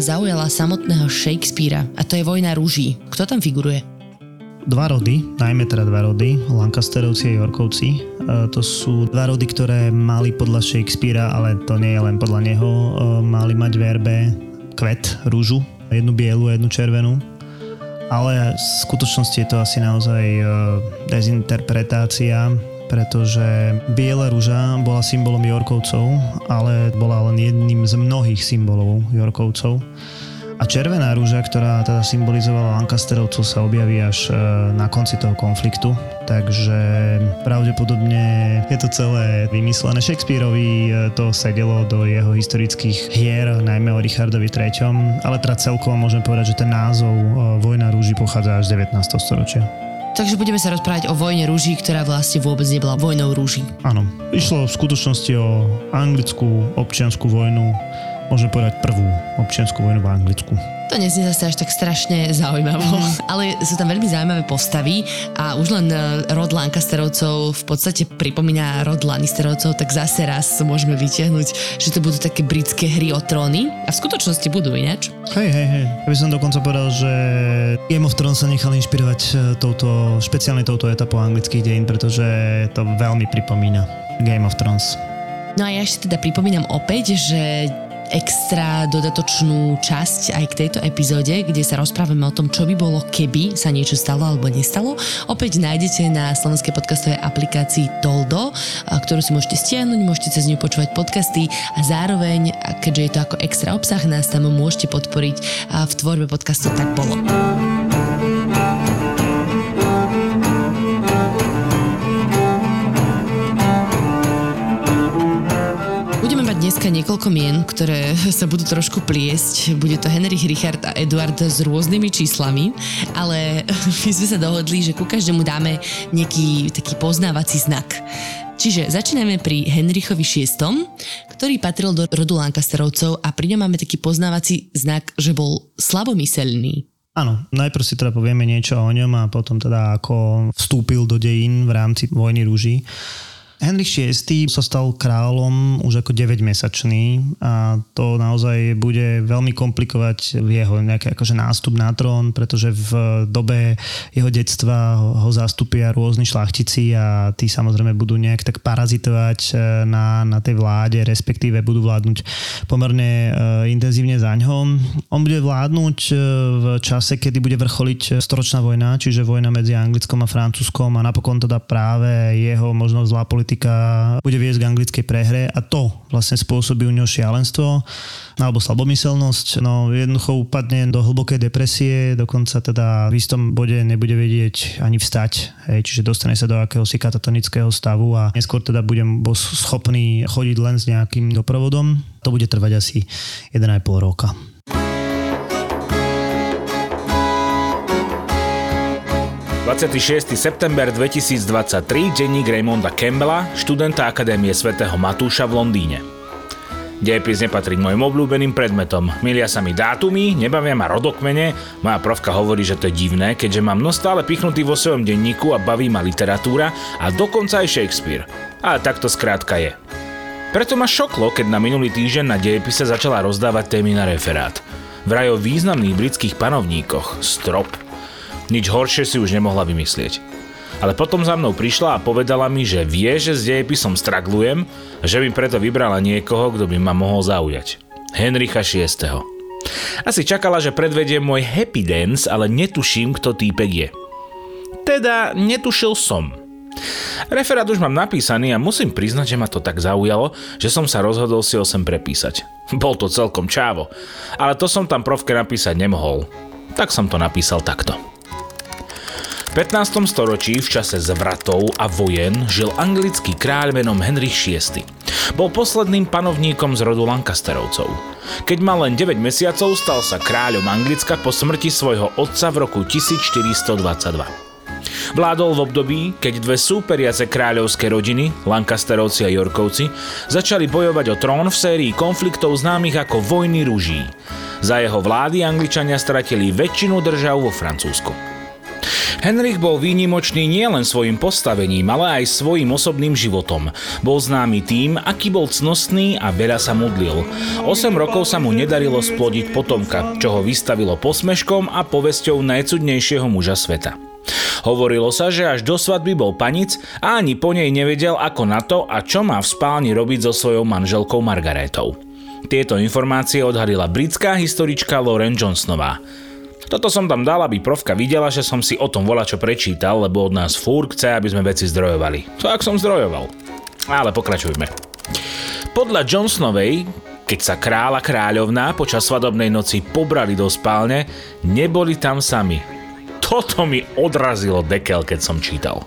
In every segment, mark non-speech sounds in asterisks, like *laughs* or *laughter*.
Zaujala samotného Shakespearea a to je Vojna rúží. Kto tam figuruje? Dva rody, najmä teda dva rody, Lancasterovci a Yorkovci. E, to sú dva rody, ktoré mali podľa Shakespearea, ale to nie je len podľa neho, e, mali mať verbe kvet, rúžu, jednu bielu a jednu červenú. Ale v skutočnosti je to asi naozaj e, dezinterpretácia pretože biela rúža bola symbolom Jorkovcov, ale bola len jedným z mnohých symbolov Jorkovcov. A červená rúža, ktorá teda symbolizovala Lancasterovcov, sa objaví až e, na konci toho konfliktu. Takže pravdepodobne je to celé vymyslené. Shakespeareovi e, to sedelo do jeho historických hier, najmä o Richardovi III. Ale teda celkovo môžem povedať, že ten názov e, Vojna rúži pochádza až z 19. storočia. Takže budeme sa rozprávať o vojne rúží, ktorá vlastne vôbec nebola vojnou rúží. Áno, išlo v skutočnosti o anglickú občianskú vojnu, môžeme povedať prvú občianskú vojnu v Anglicku. To neznie zase až tak strašne zaujímavo, mm. ale sú tam veľmi zaujímavé postavy a už len e, rod Lancasterovcov v podstate pripomína rod Lannisterovcov, tak zase raz môžeme vytiahnuť, že to budú také britské hry o tróny a v skutočnosti budú ináč. Hej, hej, hej. Ja by som dokonca povedal, že Game of Thrones sa nechal inšpirovať e, touto, špeciálne touto etapou anglických dejín, pretože to veľmi pripomína Game of Thrones. No a ja ešte teda pripomínam opäť, že extra dodatočnú časť aj k tejto epizóde, kde sa rozprávame o tom, čo by bolo, keby sa niečo stalo alebo nestalo. Opäť nájdete na slovenskej podcastovej aplikácii Toldo, ktorú si môžete stiahnuť, môžete cez ňu počúvať podcasty a zároveň, keďže je to ako extra obsah, nás tam môžete podporiť v tvorbe podcastu Tak bolo. Dneska niekoľko mien, ktoré sa budú trošku pliesť. Bude to Henrich, Richard a Eduard s rôznymi číslami, ale my sme sa dohodli, že ku každému dáme nejaký taký poznávací znak. Čiže začíname pri Henrichovi VI, ktorý patril do rodu Lancasterovcov a pri ňom máme taký poznávací znak, že bol slabomyselný. Áno, najprv si teda povieme niečo o ňom a potom teda ako vstúpil do dejín v rámci vojny rúží. Henrik VI sa stal kráľom už ako 9-mesačný a to naozaj bude veľmi komplikovať jeho nejaký akože nástup na trón, pretože v dobe jeho detstva ho zastupia rôzni šlachtici a tí samozrejme budú nejak tak parazitovať e, na, na tej vláde, respektíve budú vládnuť pomerne uh, intenzívne za ňom. On bude vládnuť e, v čase, kedy bude vrcholiť storočná vojna, čiže vojna medzi Anglickom a Francúzskom a napokon teda práve jeho možno zlá politika politika bude viesť k anglickej prehre a to vlastne spôsobí u neho šialenstvo alebo slabomyselnosť. No jednoducho upadne do hlbokej depresie, dokonca teda v istom bode nebude vedieť ani vstať, hej, čiže dostane sa do akéhosi katatonického stavu a neskôr teda bude schopný chodiť len s nejakým doprovodom. To bude trvať asi 1,5 roka. 26. september 2023, denník Raymonda Campbella, študenta Akadémie svätého Matúša v Londýne. Dejepis nepatrí k mojim obľúbeným predmetom. Milia sa mi dátumy, nebavia ma rodokmene, moja profka hovorí, že to je divné, keďže mám no stále pichnutý vo svojom denníku a baví ma literatúra a dokonca aj Shakespeare. Ale tak to skrátka je. Preto ma šoklo, keď na minulý týždeň na dejepise začala rozdávať témy na referát. Vraj o významných britských panovníkoch, strop, nič horšie si už nemohla vymyslieť. Ale potom za mnou prišla a povedala mi, že vie, že s dejepisom straglujem a že by preto vybrala niekoho, kto by ma mohol zaujať. Henricha VI. Asi čakala, že predvediem môj happy dance, ale netuším, kto týpek je. Teda netušil som. Referát už mám napísaný a musím priznať, že ma to tak zaujalo, že som sa rozhodol si ho sem prepísať. Bol to celkom čávo, ale to som tam profke napísať nemohol. Tak som to napísal takto. V 15. storočí v čase zvratov a vojen žil anglický kráľ menom Henry VI. Bol posledným panovníkom z rodu Lancasterovcov. Keď mal len 9 mesiacov, stal sa kráľom Anglicka po smrti svojho otca v roku 1422. Vládol v období, keď dve súperiace kráľovské rodiny, Lancasterovci a Yorkovci, začali bojovať o trón v sérii konfliktov známych ako Vojny rúží. Za jeho vlády Angličania stratili väčšinu držav vo Francúzsku. Henrich bol výnimočný nielen svojim postavením, ale aj svojim osobným životom. Bol známy tým, aký bol cnostný a veľa sa modlil. 8 rokov sa mu nedarilo splodiť potomka, čo ho vystavilo posmeškom a povesťou najcudnejšieho muža sveta. Hovorilo sa, že až do svadby bol panic a ani po nej nevedel ako na to a čo má v spálni robiť so svojou manželkou Margaretou. Tieto informácie odhalila britská historička Lauren Johnsonová. Toto som tam dal, aby profka videla, že som si o tom čo prečítal, lebo od nás fúr chce, aby sme veci zdrojovali. To ak som zdrojoval. Ale pokračujme. Podľa Johnsonovej, keď sa kráľa kráľovná počas svadobnej noci pobrali do spálne, neboli tam sami. Toto mi odrazilo dekel, keď som čítal.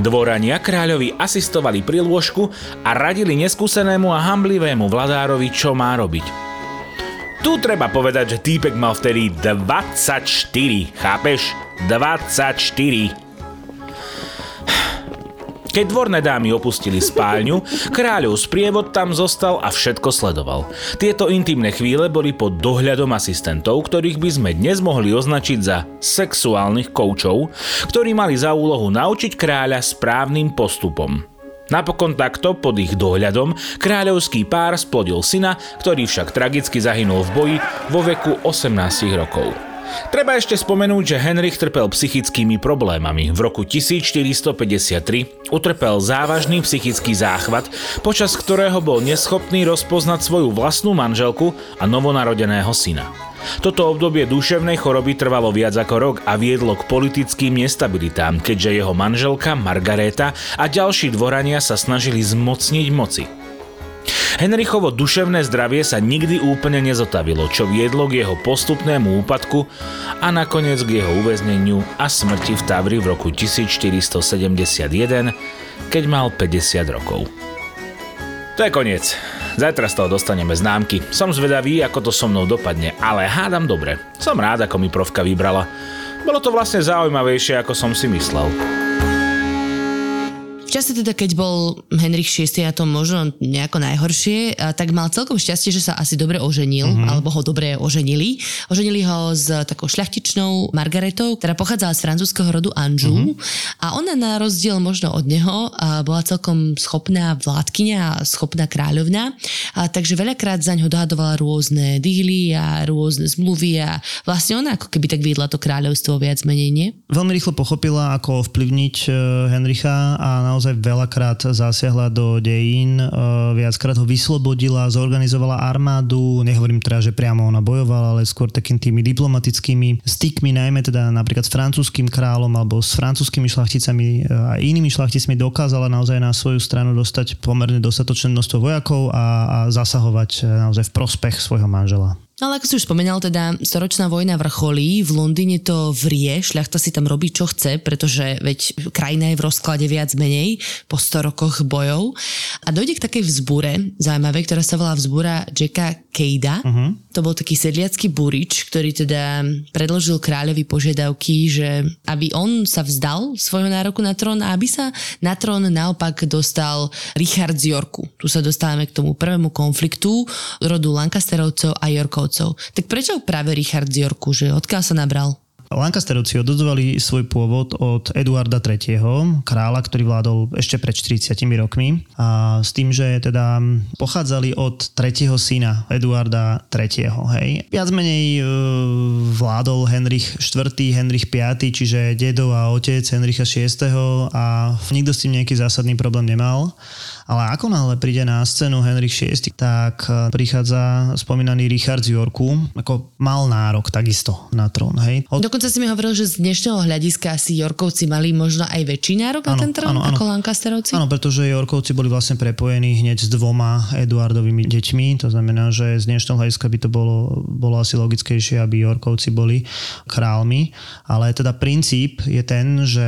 Dvorania kráľovi asistovali pri lôžku a radili neskúsenému a hamblivému vladárovi, čo má robiť. Tu treba povedať, že týpek mal vtedy 24, chápeš? 24. Keď dvorné dámy opustili spálňu, kráľov sprievod tam zostal a všetko sledoval. Tieto intimné chvíle boli pod dohľadom asistentov, ktorých by sme dnes mohli označiť za sexuálnych koučov, ktorí mali za úlohu naučiť kráľa správnym postupom. Napokon takto, pod ich dohľadom, kráľovský pár splodil syna, ktorý však tragicky zahynul v boji vo veku 18 rokov. Treba ešte spomenúť, že Henrich trpel psychickými problémami. V roku 1453 utrpel závažný psychický záchvat, počas ktorého bol neschopný rozpoznať svoju vlastnú manželku a novonarodeného syna. Toto obdobie duševnej choroby trvalo viac ako rok a viedlo k politickým nestabilitám, keďže jeho manželka Margareta a ďalší dvorania sa snažili zmocniť moci. Henrichovo duševné zdravie sa nikdy úplne nezotavilo, čo viedlo k jeho postupnému úpadku a nakoniec k jeho uväzneniu a smrti v Tavri v roku 1471, keď mal 50 rokov. To je koniec. Zajtra z toho dostaneme známky. Som zvedavý, ako to so mnou dopadne, ale hádam dobre. Som rád, ako mi profka vybrala. Bolo to vlastne zaujímavejšie, ako som si myslel. V čase teda, keď bol Henrich VI a to možno nejako najhoršie, tak mal celkom šťastie, že sa asi dobre oženil, uh-huh. alebo ho dobre oženili. Oženili ho s takou šľachtičnou Margaretou, ktorá pochádzala z francúzského rodu Anjou uh-huh. a ona na rozdiel možno od neho bola celkom schopná vládkynia a schopná kráľovna, a takže veľakrát za ňo dohadovala rôzne díly a rôzne zmluvy a vlastne ona ako keby tak viedla to kráľovstvo viac menej, nie? Veľmi rýchlo pochopila, ako ovplyvniť e, Henricha a naozaj naozaj veľakrát zasiahla do dejín, e, viackrát ho vyslobodila, zorganizovala armádu, nehovorím teda, že priamo ona bojovala, ale skôr takým tými diplomatickými stykmi, najmä teda napríklad s francúzským kráľom alebo s francúzskými šlachticami e, a inými šlachticmi dokázala naozaj na svoju stranu dostať pomerne dostatočné množstvo vojakov a, a zasahovať e, naozaj v prospech svojho manžela. No ale ako si už spomenal, teda storočná vojna vrcholí, v Londýne to vrie, šľachta si tam robí čo chce, pretože veď krajina je v rozklade viac menej po 100 rokoch bojov a dojde k takej vzbúre, zaujímavej, ktorá sa volá vzbúra Jacka Kejda. Uh-huh. To bol taký sedliacký burič, ktorý teda predložil kráľovi požiadavky, že aby on sa vzdal svojho nároku na trón a aby sa na trón naopak dostal Richard z Yorku. Tu sa dostávame k tomu prvému konfliktu rodu Lancasterovcov a Yorkov Lancasterovcov. Tak prečo práve Richard z Yorku, že odkiaľ sa nabral? Lancasterovci odozdovali svoj pôvod od Eduarda III., kráľa, ktorý vládol ešte pred 40 rokmi. A s tým, že teda pochádzali od tretieho syna Eduarda III. Hej. Viac menej e, vládol Henrich IV., Henrich V., čiže dedo a otec Henricha VI. a nikto s tým nejaký zásadný problém nemal. Ale ako náhle príde na scénu Henrik VI, tak e, prichádza spomínaný Richard z Yorku, ako mal nárok takisto na trón. Hej. Od... Dokonca si mi hovoril, že z dnešného hľadiska asi Yorkovci mali možno aj väčší nárok ano, na ten trón ano, ako Lancasterovci? Áno, pretože Yorkovci boli vlastne prepojení hneď s dvoma Eduardovými deťmi, to znamená, že z dnešného hľadiska by to bolo, bolo asi logickejšie, aby Yorkovci boli králmi, ale teda princíp je ten, že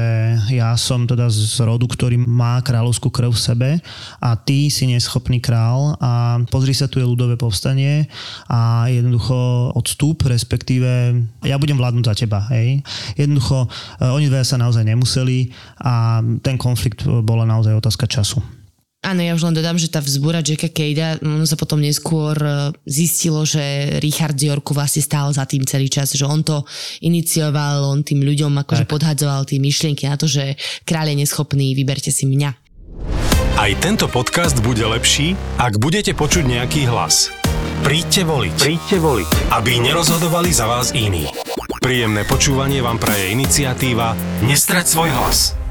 ja som teda z rodu, ktorý má kráľovskú krv v sebe a ty si neschopný král a pozri sa, tu je ľudové povstanie a jednoducho odstup, respektíve ja budem vládnuť za teba, hej. Jednoducho, e, oni dve sa naozaj nemuseli a ten konflikt bola naozaj otázka času. Áno, ja už len dodám, že tá vzbúra Jacka Kejda, ono sa potom neskôr e, zistilo, že Richard z Yorku vlastne stál za tým celý čas, že on to inicioval, on tým ľuďom akože podhadzoval tie myšlienky na to, že kráľ je neschopný, vyberte si mňa. Aj tento podcast bude lepší, ak budete počuť nejaký hlas. Príďte voliť. Príďte voliť. Aby nerozhodovali za vás iní. Príjemné počúvanie vám praje iniciatíva Nestrať svoj hlas.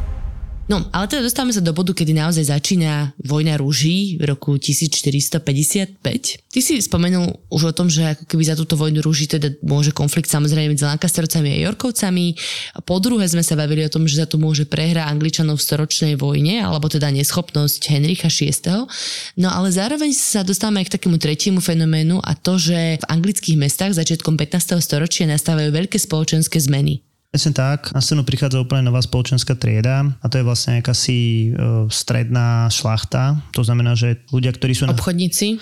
No, ale teda dostávame sa do bodu, kedy naozaj začína vojna rúží v roku 1455. Ty si spomenul už o tom, že ako keby za túto vojnu rúží teda môže konflikt samozrejme medzi Lancasterovcami a Yorkovcami. Po druhé sme sa bavili o tom, že za to môže prehra Angličanov v storočnej vojne, alebo teda neschopnosť Henricha VI. No ale zároveň sa dostávame aj k takému tretiemu fenoménu a to, že v anglických mestách začiatkom 15. storočia nastávajú veľké spoločenské zmeny. Presne tak, na scénu prichádza úplne nová spoločenská trieda a to je vlastne akási e, stredná šlachta. To znamená, že ľudia, ktorí sú... Obchodníci?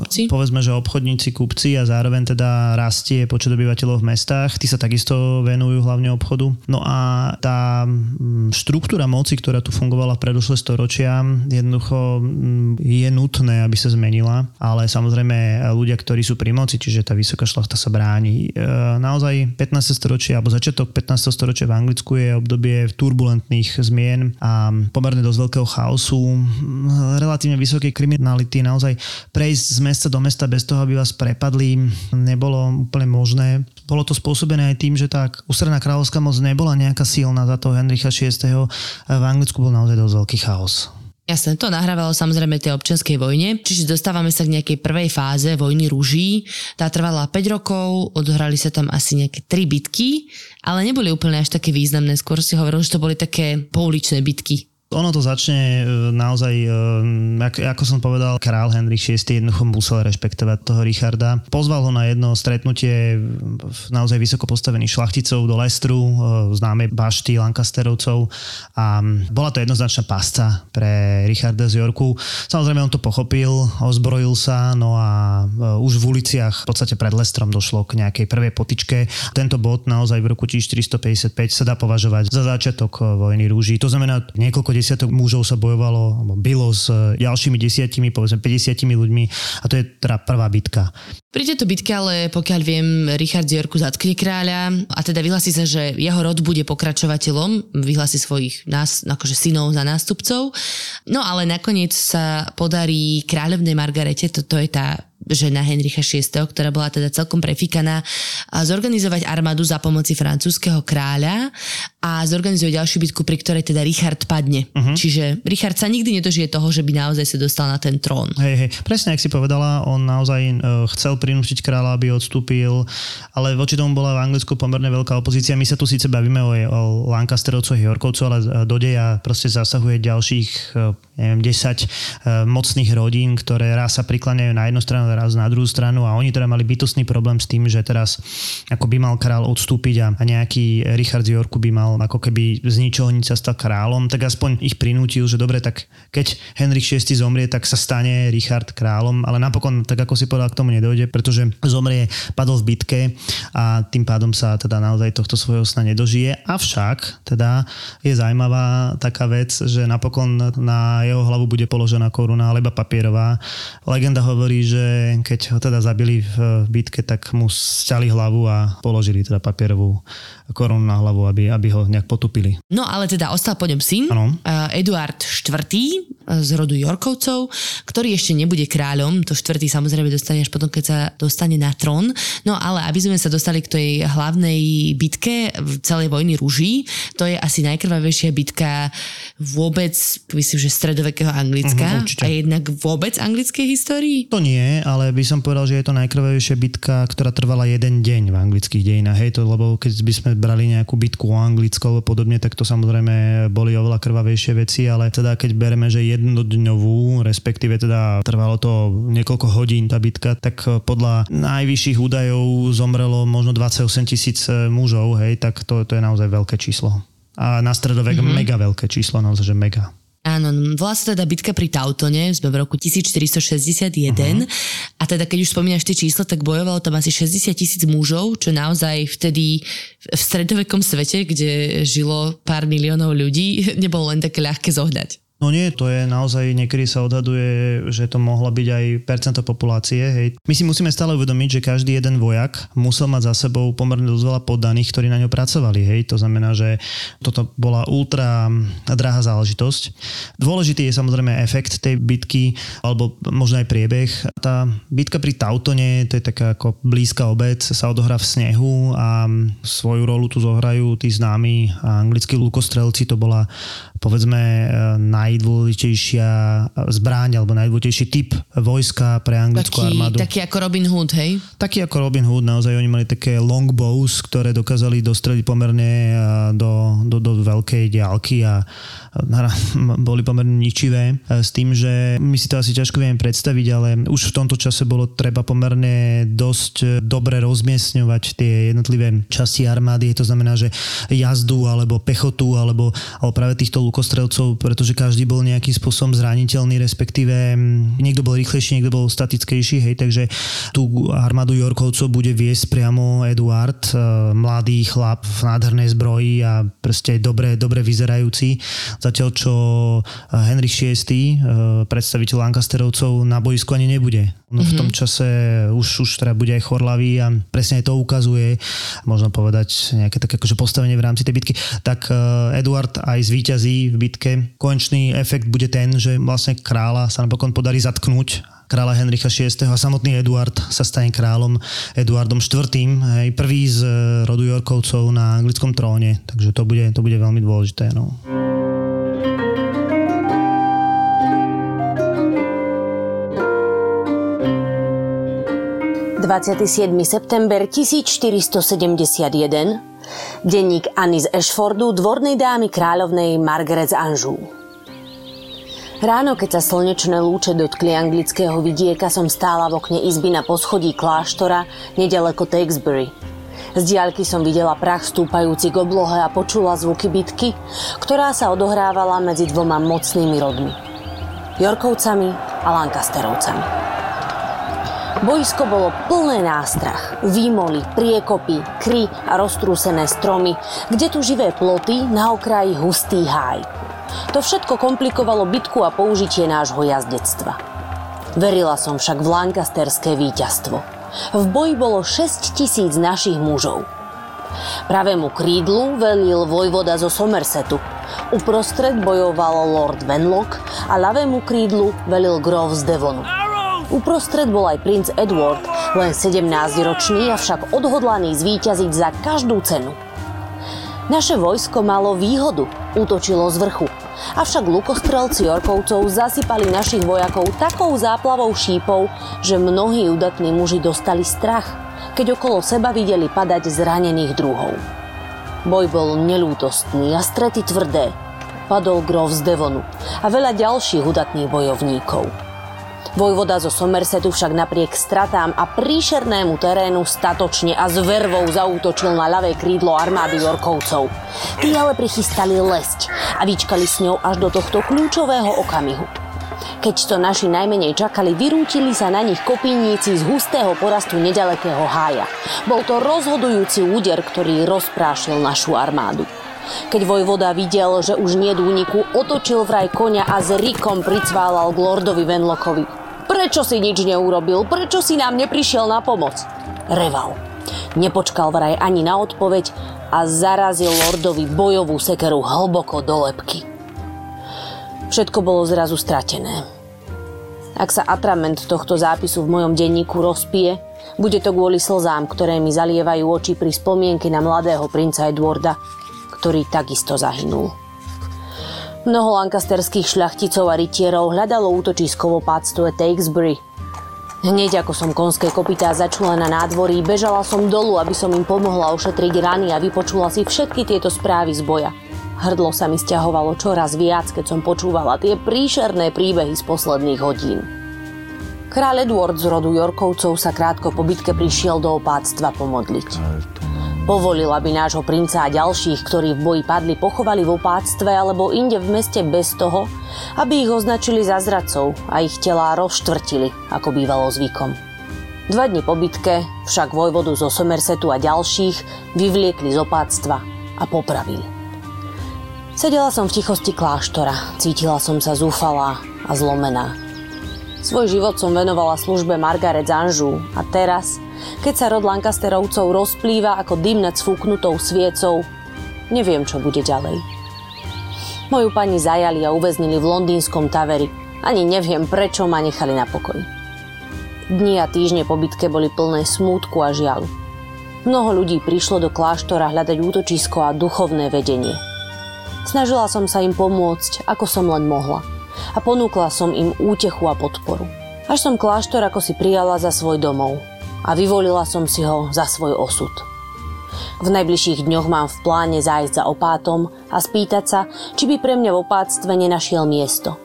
Kupci? Po, povedzme, že obchodníci, kupci a zároveň teda rastie počet obyvateľov v mestách. Tí sa takisto venujú hlavne obchodu. No a tá mm, štruktúra moci, ktorá tu fungovala v predošlé storočia, jednoducho mm, je nutné, aby sa zmenila, ale samozrejme ľudia, ktorí sú pri moci, čiže tá vysoká šlachta sa bráni. E, naozaj 15. storočie alebo začiatok 15. storočia v Anglicku je obdobie turbulentných zmien a pomerne dosť veľkého chaosu, relatívne vysokej kriminality, naozaj prejsť z mesta do mesta bez toho, aby vás prepadli, nebolo úplne možné. Bolo to spôsobené aj tým, že tá ústredná kráľovská moc nebola nejaká silná za toho Henricha VI. V Anglicku bol naozaj dosť veľký chaos. Jasne, to nahrávalo samozrejme tej občianskej vojne, čiže dostávame sa k nejakej prvej fáze vojny rúží. Tá trvala 5 rokov, odhrali sa tam asi nejaké 3 bitky, ale neboli úplne až také významné. Skôr si hovoril, že to boli také pouličné bitky. Ono to začne e, naozaj, e, ako som povedal, král Henrik VI jednoducho musel rešpektovať toho Richarda. Pozval ho na jedno stretnutie naozaj vysoko postavených šlachticov do Lestru, e, známe bašty Lancasterovcov a bola to jednoznačná pasca pre Richarda z Yorku. Samozrejme on to pochopil, ozbrojil sa, no a už v uliciach v podstate pred Lestrom došlo k nejakej prvej potičke. Tento bod naozaj v roku 1455 sa dá považovať za začiatok vojny rúží. To znamená niekoľko desiatok mužov sa bojovalo, alebo bylo s ďalšími desiatimi, povedzme 50 ľuďmi a to je teda prvá bitka. Pri tejto bitke ale, pokiaľ viem, Richard z Jorku zatkne kráľa a teda vyhlási sa, že jeho rod bude pokračovateľom, vyhlási svojich nás, akože synov za nástupcov. No ale nakoniec sa podarí kráľovnej Margarete, toto je tá žena Henricha VI, ktorá bola teda celkom prefikaná, zorganizovať armádu za pomoci francúzského kráľa a zorganizuje ďalšiu bitku, pri ktorej teda Richard padne. Uh-huh. Čiže Richard sa nikdy nedožije toho, že by naozaj sa dostal na ten trón. Hej, hej, presne, ak si povedala, on naozaj uh, chcel prinútiť kráľa, aby odstúpil, ale voči tomu bola v Anglicku pomerne veľká opozícia. My sa tu síce bavíme o, o Lancasterovcoch, Yorkovcoch, ale do deja proste zasahuje ďalších, uh, neviem, 10 uh, mocných rodín, ktoré raz sa prikláňajú na jednu stranu, raz na druhú stranu a oni teda mali bytostný problém s tým, že teraz ako by mal král odstúpiť a, a nejaký Richard z Yorku by mal ako keby z ničoho nič sa stal kráľom, tak aspoň ich prinútil, že dobre, tak keď Henrik VI zomrie, tak sa stane Richard kráľom, ale napokon, tak ako si povedal, k tomu nedojde, pretože zomrie, padol v bitke a tým pádom sa teda naozaj tohto svojho sna nedožije. Avšak teda je zaujímavá taká vec, že napokon na jeho hlavu bude položená koruna, alebo papierová. Legenda hovorí, že keď ho teda zabili v bitke, tak mu stiali hlavu a položili teda papierovú korunu na hlavu, aby, aby ho nejak potupili. No ale teda ostal po ňom syn, Áno. uh, Eduard IV. z rodu Jorkovcov, ktorý ešte nebude kráľom, to štvrtý samozrejme dostane až potom, keď sa dostane na trón. No ale aby sme sa dostali k tej hlavnej bitke v celej vojny rúží, to je asi najkrvavejšia bitka vôbec, myslím, že stredovekého Anglicka určite. a jednak vôbec anglickej histórii. To nie, ale by som povedal, že je to najkrvavejšia bitka, ktorá trvala jeden deň v anglických dejinách. Hej, to, lebo keď by sme brali nejakú bitku o Anglicko alebo podobne, tak to samozrejme boli oveľa krvavejšie veci, ale teda keď bereme, že jednodňovú, respektíve teda trvalo to niekoľko hodín tá bitka, tak podľa najvyšších údajov zomrelo možno 28 tisíc mužov, hej, tak to, to je naozaj veľké číslo. A na stredovek mm-hmm. mega veľké číslo, naozaj, že mega. Áno, volá sa teda bitka pri Tautone, sme v roku 1461 uh-huh. a teda keď už spomínaš tie čísla, tak bojovalo tam asi 60 tisíc mužov, čo naozaj vtedy v stredovekom svete, kde žilo pár miliónov ľudí, *laughs* nebolo len také ľahké zohnať. No nie, to je naozaj, niekedy sa odhaduje, že to mohla byť aj percento populácie. Hej. My si musíme stále uvedomiť, že každý jeden vojak musel mať za sebou pomerne dosť veľa poddaných, ktorí na ňo pracovali. Hej. To znamená, že toto bola ultra drahá záležitosť. Dôležitý je samozrejme efekt tej bitky, alebo možno aj priebeh. Tá bitka pri Tautone, to je taká ako blízka obec, sa odohrá v snehu a svoju rolu tu zohrajú tí známi anglickí lukostrelci. To bola povedzme najdôležitejšia zbráň alebo najdôležitejší typ vojska pre anglickú taký, armádu. Taký ako Robin Hood, hej? Taký ako Robin Hood, naozaj oni mali také longbows, ktoré dokázali dostreliť pomerne do, do, do veľkej diálky a *laughs* boli pomerne ničivé s tým, že my si to asi ťažko vieme predstaviť, ale už v tomto čase bolo treba pomerne dosť dobre rozmiestňovať tie jednotlivé časti armády, to znamená, že jazdu alebo pechotu alebo, alebo práve týchto lukostrelcov, pretože každý bol nejakým spôsobom zraniteľný, respektíve niekto bol rýchlejší, niekto bol statickejší, hej, takže tú armádu Jorkovcov bude viesť priamo Eduard, mladý chlap v nádhernej zbroji a proste dobre, dobre vyzerajúci. Zatiaľ, čo Henry VI, predstaviteľ Lancasterovcov, na boisku ani nebude. No v tom čase už, už teda bude aj chorlavý a presne to ukazuje, možno povedať nejaké také akože postavenie v rámci tej bitky. Tak Eduard aj zvíťazí v bitke. Konečný efekt bude ten, že vlastne kráľa sa napokon podarí zatknúť kráľa Henricha VI. a samotný Eduard sa stane kráľom Eduardom IV. Hej, prvý z rodu Jorkovcov na anglickom tróne, takže to bude, to bude veľmi dôležité. No. 27. september 1471 Denník Anny z Ashfordu, dvornej dámy kráľovnej Margaret z Anžú. Ráno, keď sa slnečné lúče dotkli anglického vidieka, som stála v okne izby na poschodí kláštora nedaleko Tewkesbury. Z diaľky som videla prach stúpajúci k oblohe a počula zvuky bitky, ktorá sa odohrávala medzi dvoma mocnými rodmi. Jorkovcami a Lancasterovcami. Boisko bolo plné nástrach, výmoly, priekopy, kry a roztrúsené stromy, kde tu živé ploty, na okraji hustý háj. To všetko komplikovalo bitku a použitie nášho jazdectva. Verila som však v lancasterské víťazstvo. V boji bolo 6 tisíc našich mužov. Pravému krídlu velil vojvoda zo Somersetu. Uprostred bojoval Lord Venlock a ľavému krídlu velil Grove z Devonu. Uprostred bol aj princ Edward, len 17-ročný, avšak odhodlaný zvíťaziť za každú cenu. Naše vojsko malo výhodu, útočilo z vrchu. Avšak lukostrelci Jorkovcov zasypali našich vojakov takou záplavou šípov, že mnohí udatní muži dostali strach, keď okolo seba videli padať zranených druhov. Boj bol nelútostný a strety tvrdé. Padol Grove z Devonu a veľa ďalších udatných bojovníkov. Vojvoda zo Somersetu však napriek stratám a príšernému terénu statočne a s vervou zaútočil na ľavé krídlo armády Jorkovcov. Tí ale prichystali lesť a vyčkali s ňou až do tohto kľúčového okamihu. Keď to naši najmenej čakali, vyrútili sa na nich kopíníci z hustého porastu nedalekého hája. Bol to rozhodujúci úder, ktorý rozprášil našu armádu. Keď vojvoda videl, že už nie úniku, otočil vraj konia a s rikom pricválal k lordovi Venlokovi. Prečo si nič neurobil? Prečo si nám neprišiel na pomoc? Reval. Nepočkal vraj ani na odpoveď a zarazil lordovi bojovú sekeru hlboko do lepky. Všetko bolo zrazu stratené. Ak sa atrament tohto zápisu v mojom denníku rozpije, bude to kvôli slzám, ktoré mi zalievajú oči pri spomienke na mladého princa Edwarda, ktorý takisto zahynul. Mnoho lankasterských šľachticov a rytierov hľadalo útočisko v opáctve Takesbury. Hneď ako som konské kopytá začula na nádvorí, bežala som dolu, aby som im pomohla ošetriť rany a vypočula si všetky tieto správy z boja. Hrdlo sa mi stiahovalo čoraz viac, keď som počúvala tie príšerné príbehy z posledných hodín. Kráľ Edward z rodu Jorkovcov sa krátko po bitke prišiel do opáctva pomodliť. Povolil, aby nášho princa a ďalších, ktorí v boji padli, pochovali v opáctve alebo inde v meste bez toho, aby ich označili za zradcov a ich telá rozštvrtili, ako bývalo zvykom. Dva dni po bitke však vojvodu zo Somersetu a ďalších vyvliekli z opáctva a popravili. Sedela som v tichosti kláštora, cítila som sa zúfalá a zlomená. Svoj život som venovala službe Margaret Anžu a teraz – keď sa rod Lancasterovcov rozplýva ako dym nad sfúknutou sviecou, neviem, čo bude ďalej. Moju pani zajali a uväznili v londýnskom taveri. Ani neviem, prečo ma nechali na pokoj. Dni a týždne po bitke boli plné smútku a žialu. Mnoho ľudí prišlo do kláštora hľadať útočisko a duchovné vedenie. Snažila som sa im pomôcť, ako som len mohla. A ponúkla som im útechu a podporu. Až som kláštor ako si prijala za svoj domov a vyvolila som si ho za svoj osud. V najbližších dňoch mám v pláne zájsť za opátom a spýtať sa, či by pre mňa v opáctve nenašiel miesto.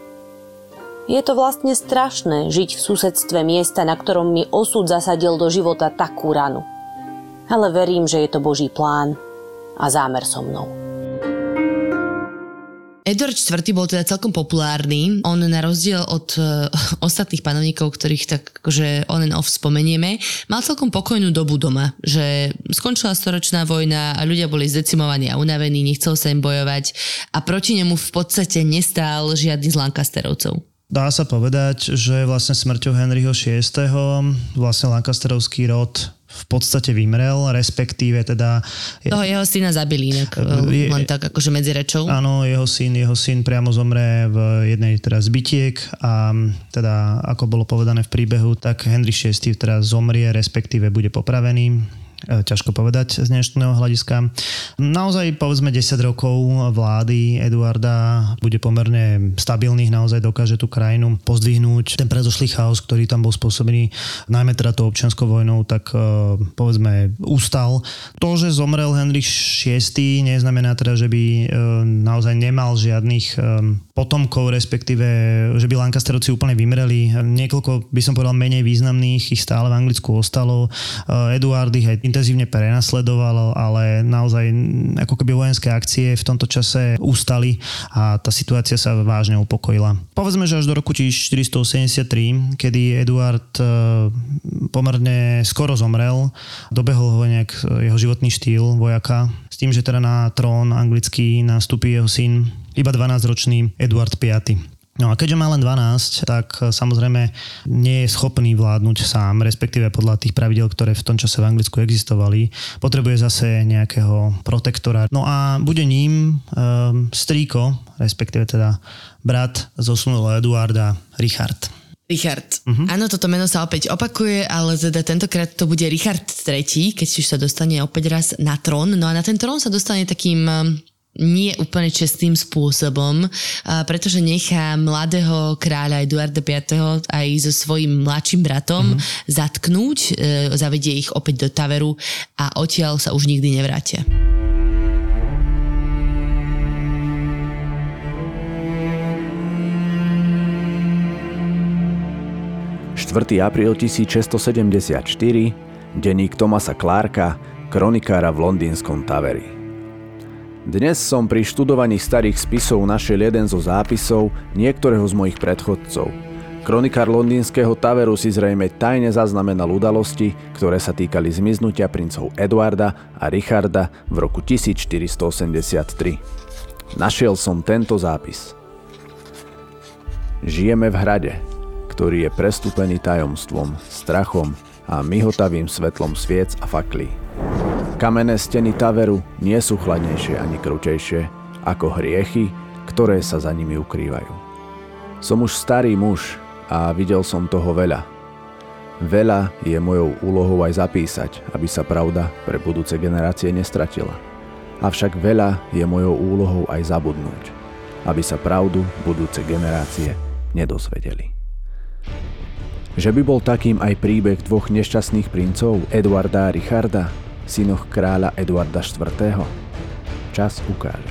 Je to vlastne strašné žiť v susedstve miesta, na ktorom mi osud zasadil do života takú ranu. Ale verím, že je to Boží plán a zámer so mnou. Edward IV bol teda celkom populárny. On na rozdiel od uh, *laughs* ostatných panovníkov, ktorých tak akože on and off spomenieme, mal celkom pokojnú dobu doma, že skončila storočná vojna a ľudia boli zdecimovaní a unavení, nechcel sa im bojovať a proti nemu v podstate nestál žiadny z Lancasterovcov. Dá sa povedať, že vlastne smrťou Henryho VI. vlastne Lancasterovský rod v podstate vymrel, respektíve teda... Toho jeho syna zabili inak, je, len tak akože medzi rečou. Áno, jeho syn, jeho syn priamo zomre v jednej teda z bitiek a teda ako bolo povedané v príbehu, tak Henry VI teraz zomrie, respektíve bude popravený E, ťažko povedať z dnešného hľadiska. Naozaj povedzme 10 rokov vlády Eduarda bude pomerne stabilných, naozaj dokáže tú krajinu pozdvihnúť. Ten predošlý chaos, ktorý tam bol spôsobený najmä teda tou občianskou vojnou, tak e, povedzme ustal. To, že zomrel Henry VI neznamená teda, že by e, naozaj nemal žiadnych potomkov, respektíve, že by Lancasterovci úplne vymreli. Niekoľko, by som povedal, menej významných ich stále v Anglicku ostalo. Eduard ich aj intenzívne prenasledovalo, ale naozaj ako keby vojenské akcie v tomto čase ustali a tá situácia sa vážne upokojila. Povedzme, že až do roku 1473, kedy Eduard e, pomerne skoro zomrel, dobehol ho nejak jeho životný štýl vojaka, s tým, že teda na trón anglický nastúpi jeho syn, iba 12-ročný Eduard V. No a keďže má len 12, tak e, samozrejme nie je schopný vládnuť sám, respektíve podľa tých pravidel, ktoré v tom čase v Anglicku existovali. Potrebuje zase nejakého protektora. No a bude ním um, strýko, respektíve teda brat zosnulého Eduarda, Richard. Richard. Uh-huh. Áno, toto meno sa opäť opakuje, ale teda tentokrát to bude Richard III, keď už sa dostane opäť raz na trón. No a na ten trón sa dostane takým nie úplne čestným spôsobom, pretože nechá mladého kráľa Eduarda V. aj so svojím mladším bratom mm-hmm. zatknúť, e, zavedie ich opäť do taveru a odtiaľ sa už nikdy nevrátia. 4. apríl 1674, denník Tomasa Clarka, kronikára v londýnskom taveri. Dnes som pri študovaní starých spisov našiel jeden zo zápisov niektorého z mojich predchodcov. Kronikár londýnskeho taveru si zrejme tajne zaznamenal udalosti, ktoré sa týkali zmiznutia princov Eduarda a Richarda v roku 1483. Našiel som tento zápis. Žijeme v hrade, ktorý je prestúpený tajomstvom, strachom a myhotavým svetlom sviec a faklí. Kamenné steny Taveru nie sú chladnejšie ani krutejšie ako hriechy, ktoré sa za nimi ukrývajú. Som už starý muž a videl som toho veľa. Veľa je mojou úlohou aj zapísať, aby sa pravda pre budúce generácie nestratila. Avšak veľa je mojou úlohou aj zabudnúť, aby sa pravdu budúce generácie nedozvedeli. Že by bol takým aj príbeh dvoch nešťastných princov, Eduarda a Richarda, synoch kráľa Eduarda IV. Čas ukáže.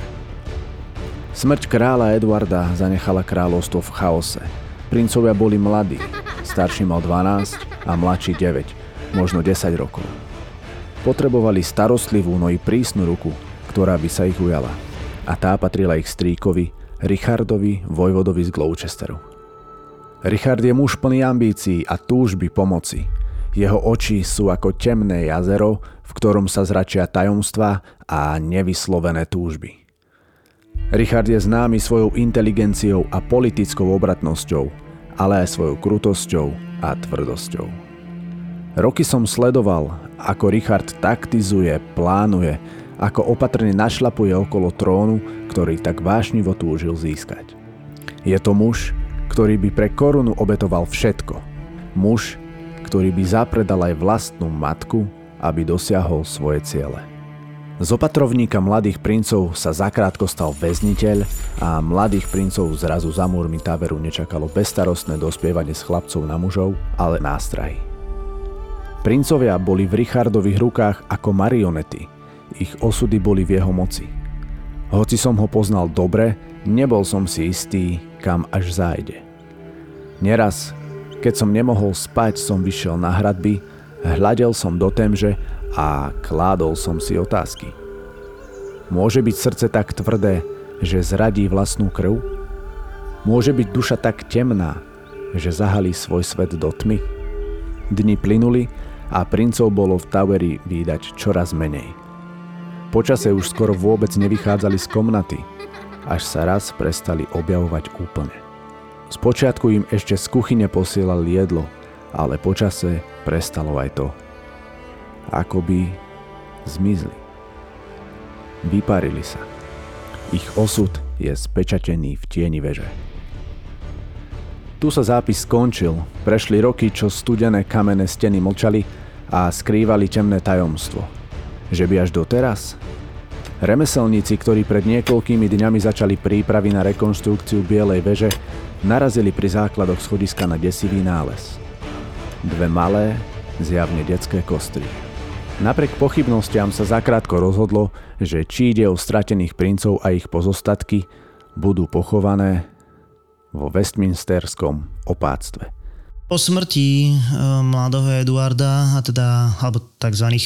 Smrť kráľa Eduarda zanechala kráľovstvo v chaose. Princovia boli mladí, starší mal 12 a mladší 9, možno 10 rokov. Potrebovali starostlivú, no i prísnu ruku, ktorá by sa ich ujala. A tá patrila ich strýkovi, Richardovi, vojvodovi z Gloucesteru. Richard je muž plný ambícií a túžby pomoci. Jeho oči sú ako temné jazero, v ktorom sa zračia tajomstva a nevyslovené túžby. Richard je známy svojou inteligenciou a politickou obratnosťou, ale aj svojou krutosťou a tvrdosťou. Roky som sledoval, ako Richard taktizuje, plánuje, ako opatrne našlapuje okolo trónu, ktorý tak vášnivo túžil získať. Je to muž, ktorý by pre korunu obetoval všetko. Muž, ktorý by zapredal aj vlastnú matku, aby dosiahol svoje ciele. Z opatrovníka mladých princov sa zakrátko stal väzniteľ a mladých princov zrazu za múrmi Taveru nečakalo bezstarostné dospievanie s chlapcov na mužov, ale nástrahy. Princovia boli v Richardových rukách ako marionety. Ich osudy boli v jeho moci. Hoci som ho poznal dobre, nebol som si istý, kam až zájde. Neraz, keď som nemohol spať, som vyšiel na hradby, hľadel som do temže a kládol som si otázky. Môže byť srdce tak tvrdé, že zradí vlastnú krv? Môže byť duša tak temná, že zahalí svoj svet do tmy? Dni plynuli a princov bolo v Toweri výdať čoraz menej. Počase už skoro vôbec nevychádzali z komnaty, až sa raz prestali objavovať úplne. Spočiatku im ešte z kuchyne posielal jedlo, ale počase prestalo aj to. Akoby zmizli. Vyparili sa. Ich osud je spečatený v tieni veže. Tu sa zápis skončil. Prešli roky, čo studené kamenné steny mlčali a skrývali temné tajomstvo. Že by až doteraz? Remeselníci, ktorí pred niekoľkými dňami začali prípravy na rekonštrukciu Bielej veže, narazili pri základoch schodiska na desivý nález. Dve malé, zjavne detské kostry. Napriek pochybnostiam sa zakrátko rozhodlo, že či ide o stratených princov a ich pozostatky, budú pochované vo Westminsterskom opáctve. Po smrti e, mladého Eduarda, a teda, alebo tzv. E,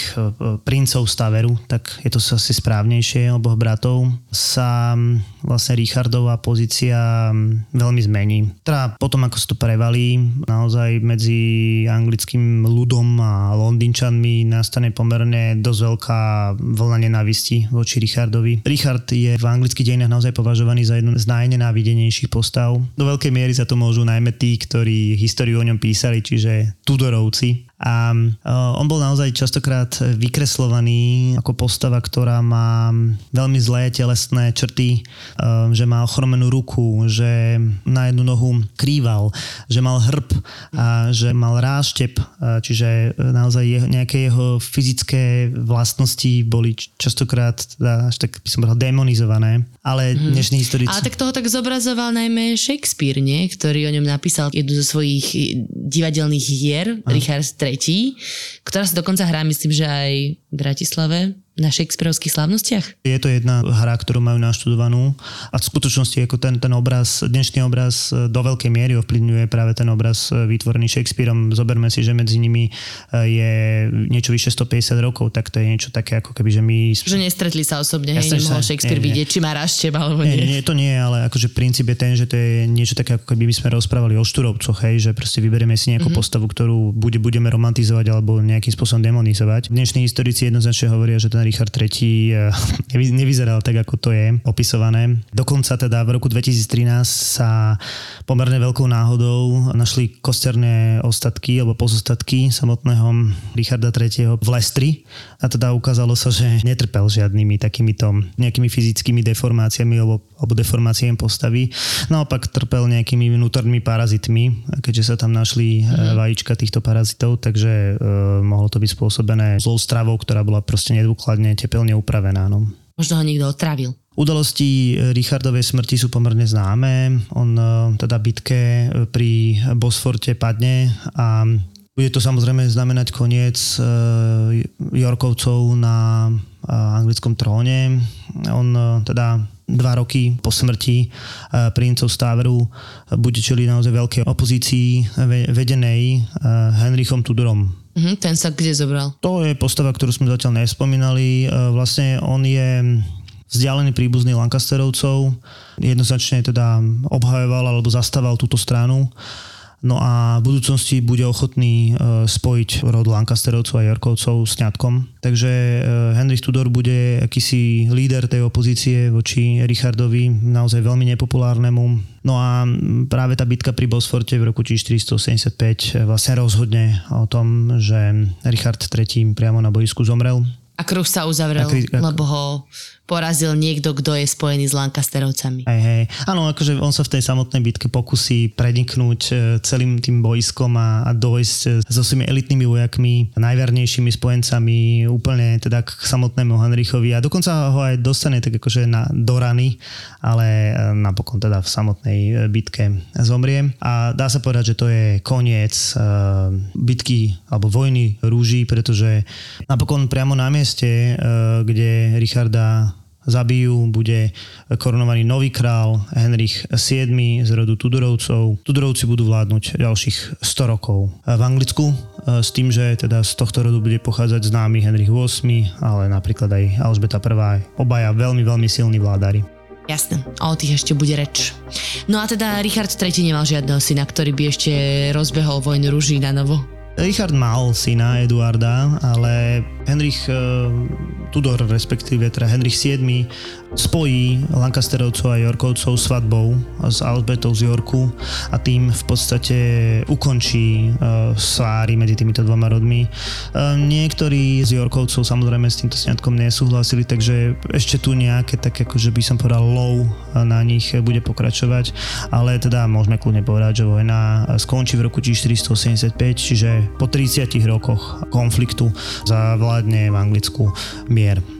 princov Staveru, tak je to asi správnejšie, oboch bratov, sa vlastne Richardová pozícia veľmi zmení. Teda potom, ako sa to prevalí, naozaj medzi anglickým ľudom a londýnčanmi nastane pomerne dosť veľká vlna nenávisti voči Richardovi. Richard je v anglických dejinách naozaj považovaný za jednu z najnenávidenejších postav. Do veľkej miery za to môžu najmä tí, ktorí históriu o ňom písali, čiže Tudorovci. A on bol naozaj častokrát vykreslovaný ako postava, ktorá má veľmi zlé telesné črty, že má ochromenú ruku, že na jednu nohu krýval, že mal hrb a že mal ráštep, čiže naozaj jeho, nejaké jeho fyzické vlastnosti boli častokrát až tak by som povedal demonizované, ale mm. dnešní historici... Ale tak toho tak zobrazoval najmä Shakespeare, nie? ktorý o ňom napísal jednu zo svojich divadelných hier, Richard III, ktorá sa dokonca hrá, myslím, že aj v Bratislave na Shakespeareovských slávnostiach? Je to jedna hra, ktorú majú naštudovanú a v skutočnosti ako ten, ten obraz, dnešný obraz e, do veľkej miery ovplyvňuje práve ten obraz e, vytvorený Shakespeareom. Zoberme si, že medzi nimi e, je niečo vyše 150 rokov, tak to je niečo také ako keby, že my... Že nestretli sa osobne, hej, nemohol Shakespeare nie, vidieť, či má rašteb alebo nie. Nie, nie, to nie, ale akože princíp je ten, že to je niečo také, ako keby by sme rozprávali o štúrovcoch, hej, že proste vyberieme si nejakú mm-hmm. postavu, ktorú bude, budeme romantizovať alebo nejakým spôsobom demonizovať. Dnešní historici jednoznačne hovoria, že ten Richard III *laughs* nevyzeral tak, ako to je opisované. Dokonca teda v roku 2013 sa pomerne veľkou náhodou našli kosterné ostatky alebo pozostatky samotného Richarda III v Lestri a teda ukázalo sa, že netrpel žiadnymi takýmito nejakými fyzickými deformáciami alebo, alebo deformáciami postavy. Naopak trpel nejakými vnútornými parazitmi, keďže sa tam našli mm-hmm. vajíčka týchto parazitov, takže e, mohlo to byť spôsobené zlou stravou, ktorá bola proste nedôkladne tepelne upravená. No. Možno ho niekto otravil. Udalosti Richardovej smrti sú pomerne známe. On e, teda bitke pri Bosforte padne a bude to samozrejme znamenať koniec e, Jorkovcov na anglickom tróne. On teda dva roky po smrti princov Stáveru bude čeliť naozaj veľkej opozícii vedenej Henrichom Tudorom. Mm, ten sa kde zobral? To je postava, ktorú sme zatiaľ nespomínali. Vlastne on je vzdialený príbuzný Lancasterovcov. Jednoznačne teda obhajoval alebo zastával túto stranu No a v budúcnosti bude ochotný e, spojiť rod Lancasterovcov a Jorkovcov s ňatkom. Takže e, Henry Tudor bude akýsi líder tej opozície voči Richardovi, naozaj veľmi nepopulárnemu. No a práve tá bitka pri Bosforte v roku 1475 e, vlastne rozhodne o tom, že Richard III priamo na boisku zomrel. A kruh sa uzavrel, kri- lebo ho porazil niekto, kto je spojený s Lancasterovcami. Hej, hej. Áno, akože on sa v tej samotnej bitke pokusí predniknúť e, celým tým bojskom a, a dojsť e, so svojimi elitnými vojakmi, najvernejšími spojencami úplne teda k samotnému Henrichovi a dokonca ho aj dostane tak akože na, do rany, ale e, napokon teda v samotnej bitke zomrie. A dá sa povedať, že to je koniec uh, bitky alebo vojny rúží, pretože napokon priamo na mieste, uh, kde Richarda zabijú, bude korunovaný nový král Henrich VII z rodu Tudorovcov. Tudorovci budú vládnuť ďalších 100 rokov v Anglicku e, s tým, že teda z tohto rodu bude pochádzať známy Henrich VIII, ale napríklad aj Alžbeta I. Obaja veľmi, veľmi silní vládári. Jasné, a o tých ešte bude reč. No a teda Richard III nemal žiadneho syna, ktorý by ešte rozbehol vojnu rúží na novo. Richard mal syna Eduarda, ale Henrich uh, Tudor, respektíve teda Henrich VII spojí Lancasterovcov a Yorkovcov svadbou s Albertou z Yorku a tým v podstate ukončí uh, sváry medzi týmito dvoma rodmi. Uh, niektorí z Yorkovcov samozrejme s týmto sňatkom nesúhlasili, takže ešte tu nejaké tak akože by som povedal low na nich bude pokračovať, ale teda môžeme kľudne povedať, že vojna skončí v roku 1485, čiže po 30 rokoch konfliktu zavládne v Anglicku mier.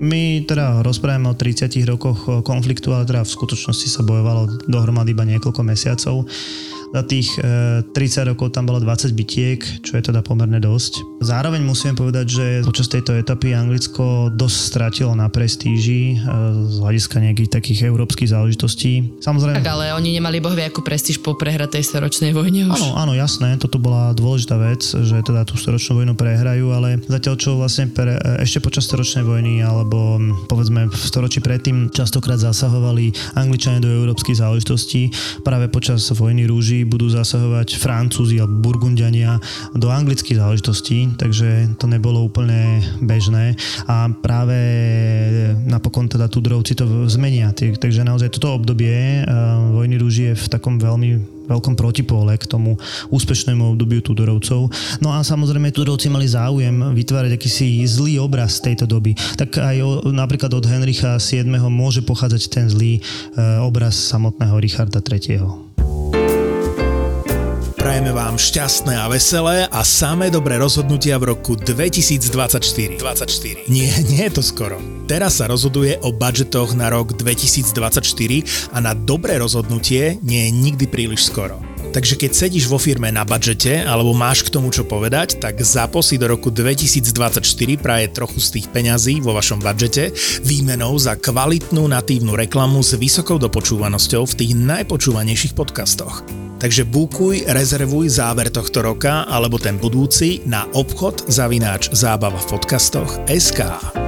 My teda rozprávame o 30 rokoch konfliktu, ale teda v skutočnosti sa bojovalo dohromady iba niekoľko mesiacov. Za tých 30 e, rokov tam bolo 20 bitiek, čo je teda pomerne dosť. Zároveň musím povedať, že počas tejto etapy Anglicko dosť stratilo na prestíži e, z hľadiska nejakých takých európskych záležitostí. Samozrejme... Tak ale oni nemali bohvie ako prestíž po prehratej storočnej vojne už. Áno, áno, jasné, toto bola dôležitá vec, že teda tú storočnú vojnu prehrajú, ale zatiaľ čo vlastne pre, e, ešte počas storočnej vojny alebo povedzme v storočí predtým častokrát zasahovali Angličania do európskych záležitostí práve počas vojny rúži budú zasahovať Francúzi alebo Burgundiania do anglických záležitostí, takže to nebolo úplne bežné a práve napokon teda Tudrovci to zmenia. Takže naozaj toto obdobie vojny rúži je v takom veľmi veľkom protipole k tomu úspešnému obdobiu Tudorovcov. No a samozrejme Tudorovci mali záujem vytvárať akýsi zlý obraz tejto doby. Tak aj o, napríklad od Henricha VII môže pochádzať ten zlý e, obraz samotného Richarda III. Prajeme vám šťastné a veselé a samé dobré rozhodnutia v roku 2024. 24. Nie, nie je to skoro. Teraz sa rozhoduje o budžetoch na rok 2024 a na dobré rozhodnutie nie je nikdy príliš skoro. Takže keď sedíš vo firme na budžete alebo máš k tomu čo povedať, tak zaposy do roku 2024 praje trochu z tých peňazí vo vašom budžete výmenou za kvalitnú natívnu reklamu s vysokou dopočúvanosťou v tých najpočúvanejších podcastoch. Takže bukuj, rezervuj záver tohto roka alebo ten budúci na obchod zavináč zábava v podcastoch SK.